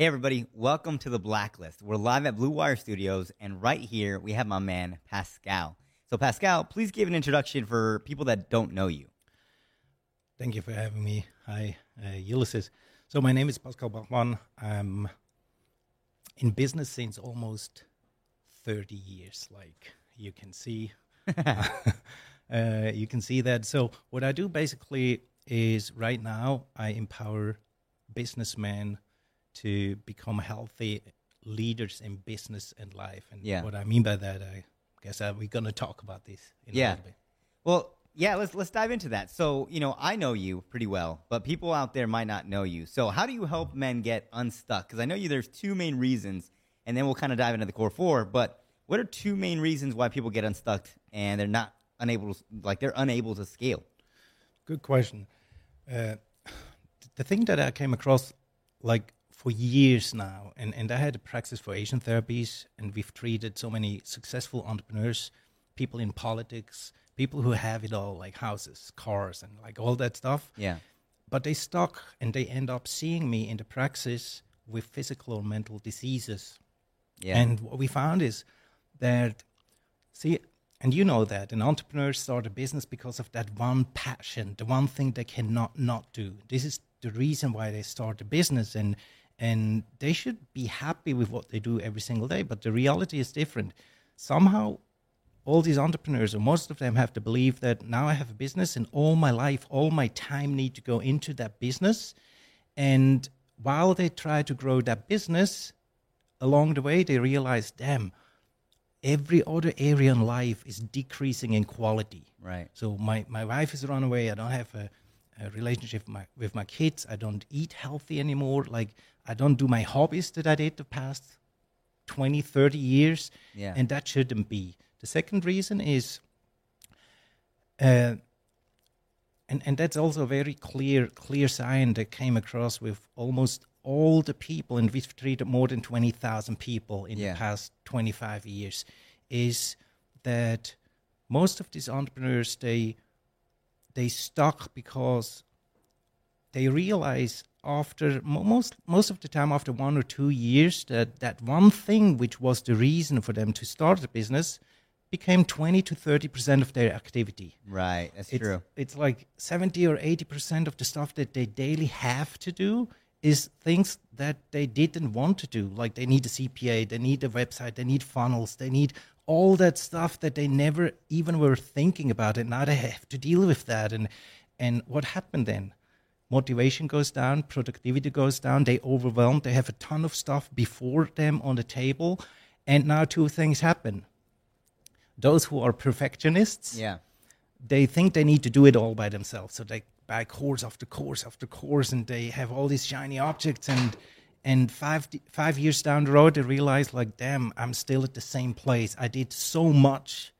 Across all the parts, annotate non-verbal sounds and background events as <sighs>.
Hey, everybody, welcome to the Blacklist. We're live at Blue Wire Studios, and right here we have my man, Pascal. So, Pascal, please give an introduction for people that don't know you. Thank you for having me. Hi, uh, Ulysses. So, my name is Pascal Bachmann. I'm in business since almost 30 years, like you can see. <laughs> <laughs> uh, you can see that. So, what I do basically is right now I empower businessmen to become healthy leaders in business and life. And Yeah. what I mean by that, I guess uh, we're going to talk about this in a Yeah. little bit. Well, yeah, let's let's dive into that. So, you know, I know you pretty well, but people out there might not know you. So, how do you help men get unstuck? Because I know you. There's two main reasons, and then we'll kind of dive into the core four. But what are two main reasons why people get unstuck and they're not unable to like they're unable to scale? Good question. Uh, <sighs> the thing that I came across, like for years now, and, and I had a practice for Asian therapies, and we've treated so many successful entrepreneurs, people in politics, people who have it all, like houses, cars, and like all that stuff. Yeah, But they stuck and they end up seeing me in the praxis with physical or mental diseases. yeah, And what we found is that, see, and you know that an entrepreneur start a business because of that one passion, the one thing they cannot not do. This is the reason why they start a business, and and they should be happy with what they do every single day. But the reality is different. Somehow, all these entrepreneurs, or most of them, have to believe that now I have a business, and all my life, all my time need to go into that business. And while they try to grow that business, along the way they realize, damn, every other area in life is decreasing in quality. right. So my, my wife is run away. I don't have a, a relationship with my, with my kids. I don't eat healthy anymore. Like I don't do my hobbies that I did the past 20, 30 years. Yeah. And that shouldn't be. The second reason is, uh, and, and that's also a very clear, clear sign that came across with almost all the people, and we've treated more than 20,000 people in Yeah. the past 25 years, is that most of these entrepreneurs, they, they stuck because they realize after most most of the time after one or two years that that one thing which was the reason for them to start a business became 20 to 30 percent of their activity. Right, that's it's, true. it's like 70 or 80 percent of the stuff that they daily have to do is things that they didn't want to do. Like they need a cpa they need a website they need funnels they need all that stuff that they never even were thinking about and now they have to deal with that. And and what happened then motivation goes down productivity goes down they overwhelmed they have a ton of stuff before them on the table and now two things happen those who are perfectionists Yeah, they think they need to do it all by themselves. So they buy course after course after course, and they have all these shiny objects. And and five five years down the road, they realize like, damn, I'm still at the same place. I did so much,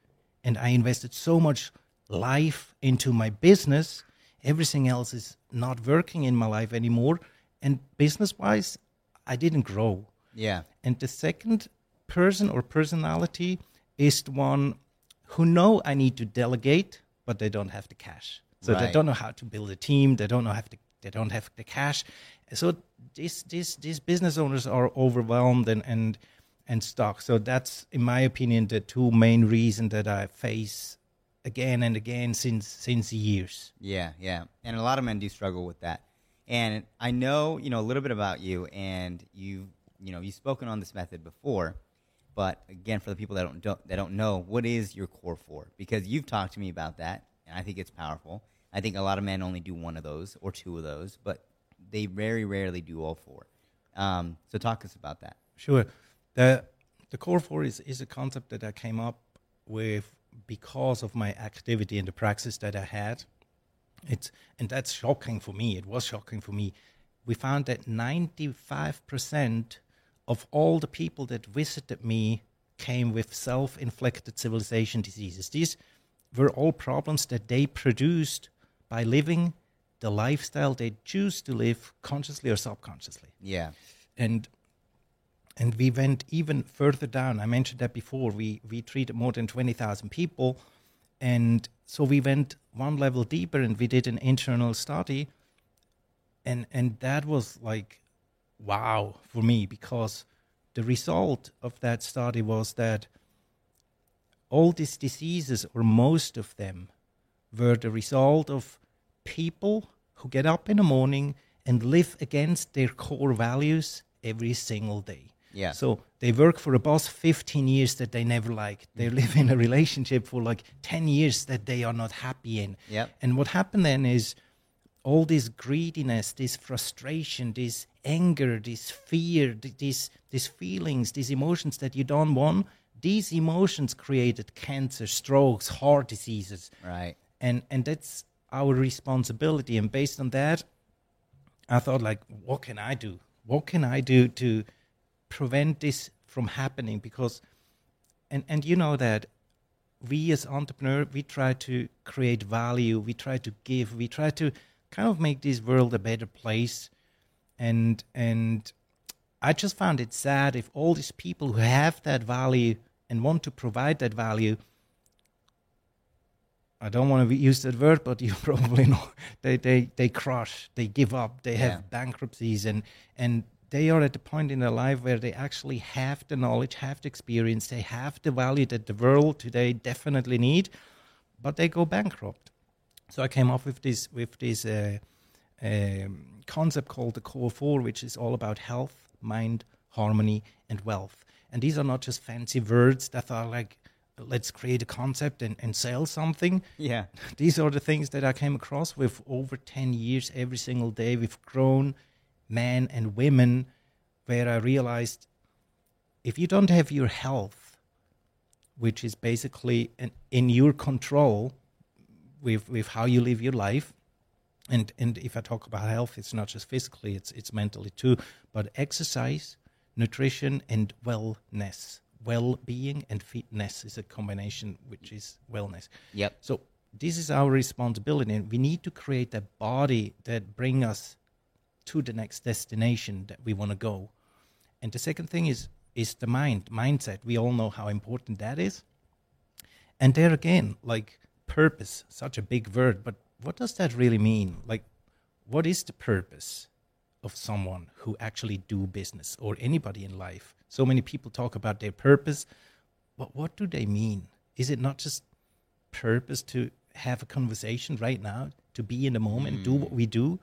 and I invested so much life into my business. Everything else is not working in my life anymore. And business wise, I didn't grow. yeah, And the second person or personality is the one who know I need to delegate, but they don't have the cash. So they don't know how to build a team. They don't know how to. They don't have the cash. So these these these business owners are overwhelmed and and and stuck. So that's, in my opinion, the two main reasons that I face again and again since since years. Yeah, yeah. And a lot of men do struggle with that. And I know, you know, a little bit about you and you, you know, you've spoken on this method before. But again, for the people that don't, don't that don't know, what is your core four? Because you've talked to me about that, and I think it's powerful. I think a lot of men only do one of those or two of those, but they very rarely do all four. Um, so talk to us about that. Sure. The the core four is, is a concept that I came up with because of my activity and the praxis that I had. It's and that's shocking for me. It was shocking for me. We found that ninety five percent of all the people that visited me came with self inflicted civilization diseases. These were all problems that they produced by living the lifestyle they choose to live consciously or subconsciously Yeah. and and we went even further down. I mentioned that before. We we treated more than twenty thousand people, and so we went one level deeper, and we did an internal study, and and that was like wow for me because the result of that study was that all these diseases, or most of them, were the result of people who get up in the morning and live against their core values every single day. Yeah. So they work for a boss 15 years that they never liked. They mm. live in a relationship for like 10 years that they are not happy in. Yep. And what happened then is all this greediness, this frustration, this anger, this fear, th- these these feelings, these emotions that you don't want, these emotions created cancer, strokes, heart diseases. Right. And and that's our responsibility. And based on that, I thought like, what can I do? What can I do to prevent this from happening? Because and and you know that we as entrepreneur we try to create value we try to give we try to kind of make this world a better place and and i just found it sad if all these people who have that value and want to provide that value i don't want to use that word but <laughs> you probably know they they they crush they give up they have Yeah. bankruptcies and and they are at the point in their life where they actually have the knowledge have the experience they have the value that the world today definitely need but they go bankrupt so I came up with this with this uh, um, concept called the Core Four, which is all about health, mind, harmony, and wealth. And these are not just fancy words that are like, let's create a concept and, and sell something. Yeah. These are the things that I came across with over 10 years, every single day, We've grown men and women, where I realized if you don't have your health, which is basically in, in your control with, with how you live your life, and, and if I talk about health, it's not just physically, it's, it's mentally too, but exercise, nutrition, and wellness. Well being and fitness is a combination, which is wellness. Yep. So this is our responsibility, and we need to create a body that bring us to the next destination that we want to go. And the second thing is is the mind mindset. We all know how important that is. And there again, like purpose, such a big word, but what does that really mean? Like, what is the purpose of someone who actually do business or anybody in life? So many people talk about their purpose, but what do they mean? Is it not just purpose to have a conversation right now, to be in the moment, do what mm. we do?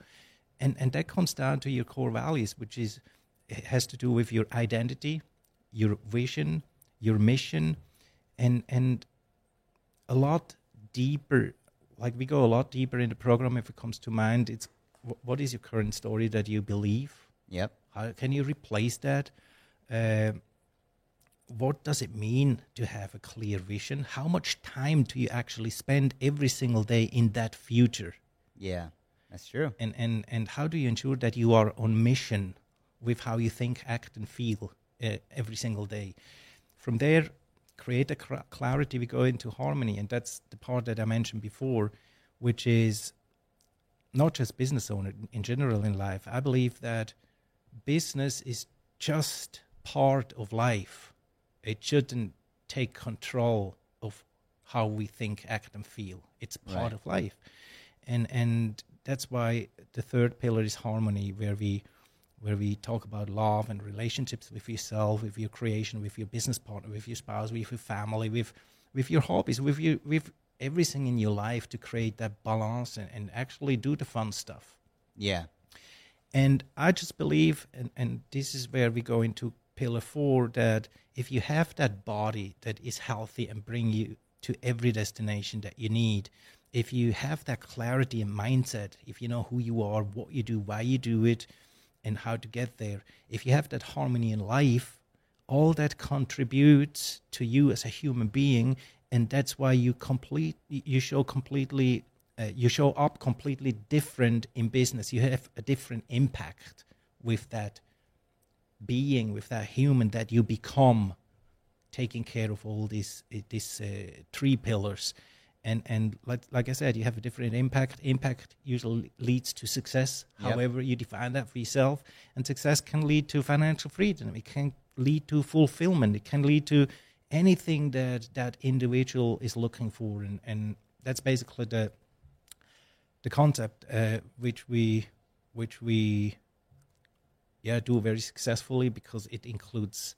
And and that comes down to your core values, which is it has to do with your identity, your vision, your mission, and and a lot deeper. Like we go a lot deeper in the program if it comes to mind. It's what is your current story that you believe? Yep. How can you replace that? Um what does it mean to have a clear vision? How much time do you actually spend every single day in that future? Yeah. That's true. And, and, and how do you ensure that you are on mission with how you think, act, and feel uh, every single day? From there, create a cr- clarity. We go into harmony, and that's the part that I mentioned before, which is not just business owner in general in life. I believe that business is just part of life. It shouldn't take control of how we think, act, and feel. It's part Right. of life, and and that's why the third pillar is harmony, where we where we talk about love and relationships with yourself, with your creation, with your business partner, with your spouse, with your family, with with your hobbies, with your with everything in your life to create that balance and, and actually do the fun stuff. Yeah. And I just believe, and, and this is where we go into pillar four, that if you have that body that is healthy and bring you to every destination that you need, if you have that clarity and mindset, if you know who you are, what you do, why you do it, and how to get there, if you have that harmony in life, all that contributes to you as a human being, and that's why you complete you show completely uh, you show up completely different in business. You have a different impact with that being, with that human that you become, taking care of all these uh, these uh, three pillars. And and like like I said, you have a different impact. Impact usually leads to success, Yep. however you define that for yourself. And success can lead to financial freedom. It can lead to fulfillment. It can lead to anything that that individual is looking for. And and that's basically the the concept uh, which we which we yeah do very successfully because it includes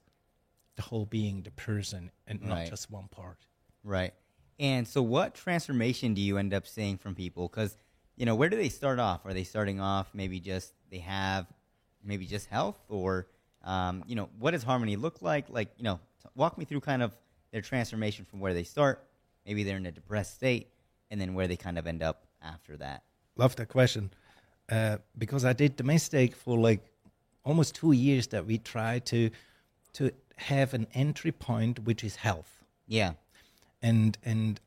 the whole being, the person, and not Right. just one part. Right. And so, what transformation do you end up seeing from people? Because, you know, where do they start off? Are they starting off maybe just they have maybe just health, or, um, you know, what does harmony look like? Like, you know, t- walk me through kind of their transformation from where they start. Maybe they're in a depressed state, and then where they kind of end up after that. Love that question uh, because I did the mistake for like almost two years that we tried to to have an entry point which is health. Yeah. And and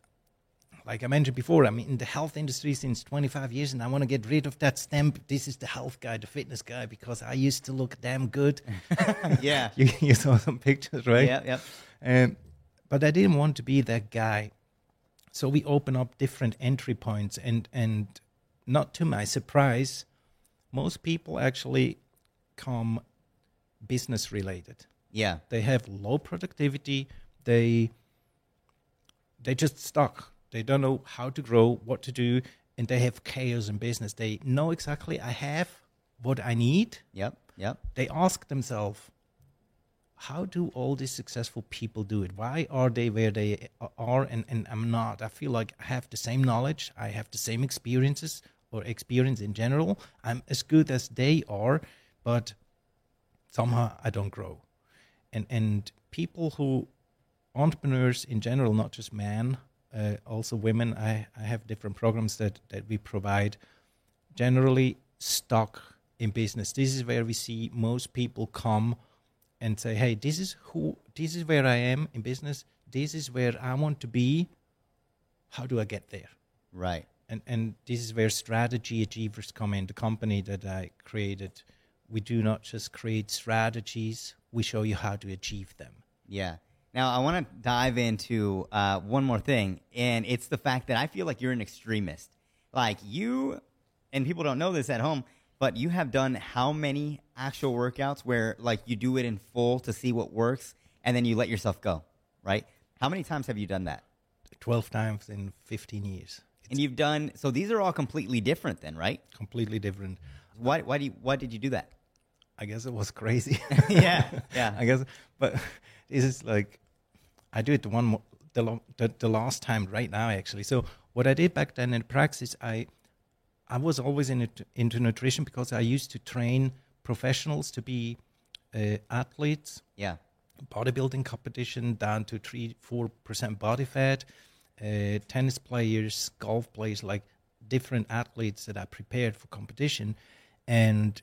like I mentioned before, I'm in the health industry since 25 years, and I want to get rid of that stamp. This is the health guy, the fitness guy, because I used to look damn good. <laughs> Yeah. <laughs> you, you saw some pictures, right? Yeah. Yep. Um, but I didn't want to be that guy, so we open up different entry points, and and not to my surprise, most people actually come business related Yeah. they have low productivity they they just stuck. They don't know how to grow what to do and they have chaos in business. They know exactly i have what i need. Yep. Yep. they ask themselves how do all these successful people do it? Why are they where they are? And, and i'm not i feel like i have the same knowledge i have the same experiences or experience in general. I'm as good as they are but somehow i don't grow. And and people who entrepreneurs in general not just men uh, also women. I, I have different programs that that we provide. Generally stuck in business. This is where we see most people come and say hey this is who this is where i am in business. This is where i want to be. How do i get there? Right. and and this is where strategy achievers come in. The company that i created we do not just create strategies we show you how to achieve them. Yeah. Now I want to dive into uh, one more thing, and it's the fact that I feel like you're an extremist. Like you, and people don't know this at home, but you have done how many actual workouts where like you do it in full to see what works, and then you let yourself go, right? How many times have you done that? 12 times in 15 years And you've done so. These are all completely different, then, right? completely different Why? Why do you? Why did you do that? i guess it was crazy <laughs> yeah. Yeah. <laughs> I guess, but <laughs> this is like, I do it the one mo- the, lo- the the last time right now actually. So what I did back then in practice, I I was always in it, into nutrition because I used to train professionals to be uh, athletes, Yeah. bodybuilding competition down to three four percent body fat, uh, tennis players, golf players, like different athletes that I prepared for competition, and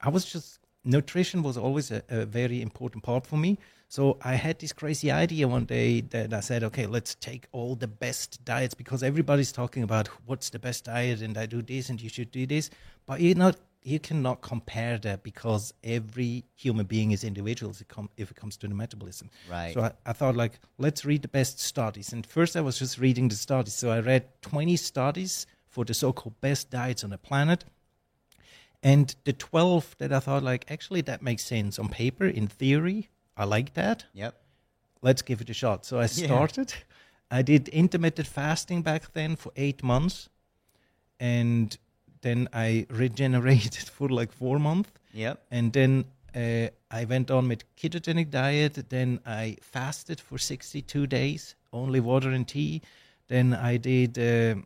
I was just nutrition was always a, a very important part for me. So I had this crazy idea one day that I said, okay, let's take all the best diets because everybody's talking about what's the best diet and I do this and you should do this, but you not you cannot compare that because every human being is individual if it, com- if it comes to the metabolism. Right. So I, I thought like let's read the best studies. And first I was just reading the studies. So I read 20 studies for the so-called best diets on the planet. And the 12 that I thought like actually that makes sense on paper in theory. I like that. Yep. Let's give it a shot. So I started. I did intermittent fasting back then for 8 months. And then I regenerated <laughs> for like 4 months Yep. and then uh, I went on with ketogenic diet. Then I fasted for 62 days, only water and tea. Then I did uh,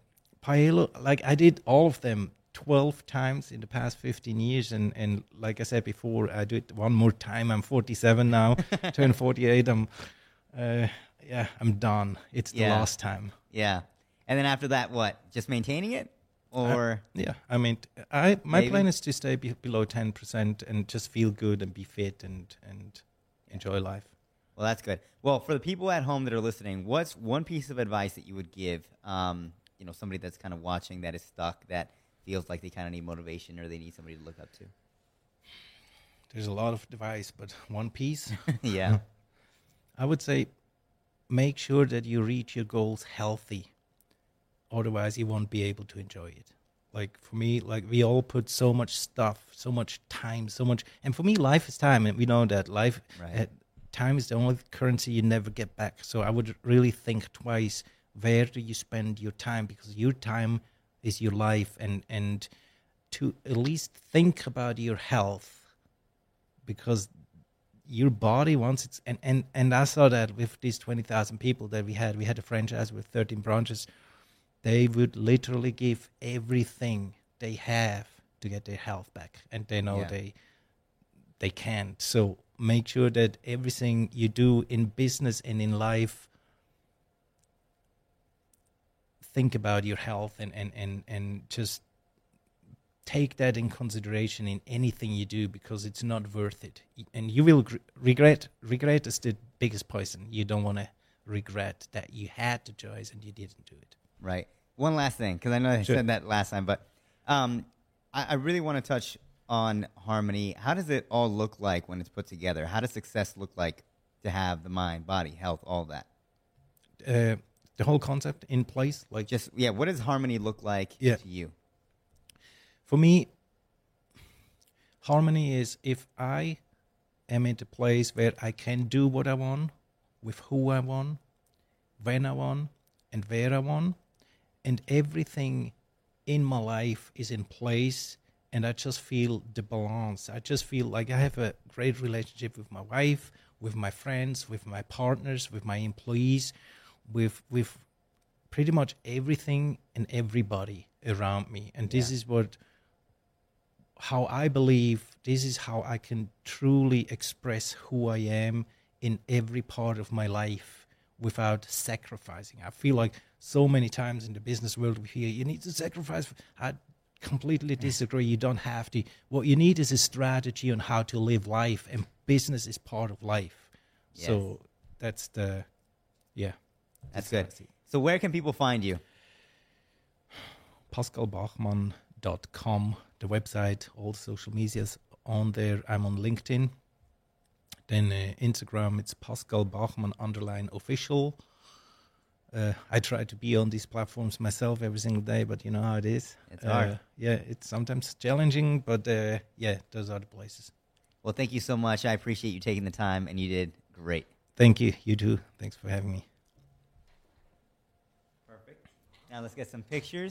paleo. Like I did all of them 12 times in the past 15 years. And, and like I said before, I do it one more time. I'm 47 now, <laughs> turn 48. I'm, uh, yeah, I'm done. It's the Yeah. last time. Yeah. And then after that, what? Just maintaining it, or Yeah, I mean, I my Maybe. plan is to stay be, below 10% and just feel good and be fit and, and enjoy life. Well, that's good. Well, for the people at home that are listening, what's one piece of advice that you would give? Um, you know, somebody that's kind of watching that is stuck, that feels like they kind of need motivation or they need somebody to look up to. There's a lot of advice, but one piece, <laughs> yeah. <laughs> I would say make sure that you reach your goals healthy. Otherwise, you won't be able to enjoy it. Like for me, like we all put so much stuff, so much time, so much, and for me, life is time, and we know that life, Right. uh, time is the only currency you never get back. So I would really think twice: where do you spend your time? Because your time is your life, and and to at least think about your health because your body wants it. And, and and i saw that with these 20000 people that we had we had a franchise with 13 branches. They would literally give everything they have to get their health back. And they know Yeah. they they can't. So make sure that everything you do in business and in life think about your health and and and, and just take that in consideration in anything you do because it's not worth it and you will gr- regret regret is the biggest poison you don't want to regret that you had the choice and you didn't do it Right. One last thing, because I know I Sure. said that last time, but um, I, I really want to touch on harmony. How does it all look like when it's put together? How does success look like to have the mind, body, health, all that? uh, the whole concept in place like Just yeah, what does harmony look like Yeah. to you? for me harmony is if i am in a place where i can do what i want with who i want when i want and where i want and everything in my life is in place and i just feel the balance i just feel like i have a great relationship with my wife with my friends with my partners with my employees with with pretty much everything and everybody around me. And this Yeah. is what how i believe this is how i can truly express who i am in every part of my life without sacrificing. I feel like so many times in the business world we hear you need to sacrifice. I completely disagree. You don't have to. What you need is a strategy on how to live life and business is part of life. Yes. so that's the yeah That's good. So where can people find you? pascalbachmann.com, the website, all the social medias on there. I'm on LinkedIn. Then uh, Instagram, it's Pascal Bachmann underline official. Uh, I try to be on these platforms myself every single day, but you know how it is. It's Uh, hard. Yeah, it's sometimes challenging, but uh, yeah, those are the places. Well, thank you so much. I appreciate you taking the time, and you did great. Thank you. You too. Thanks for having me. Now let's get some pictures.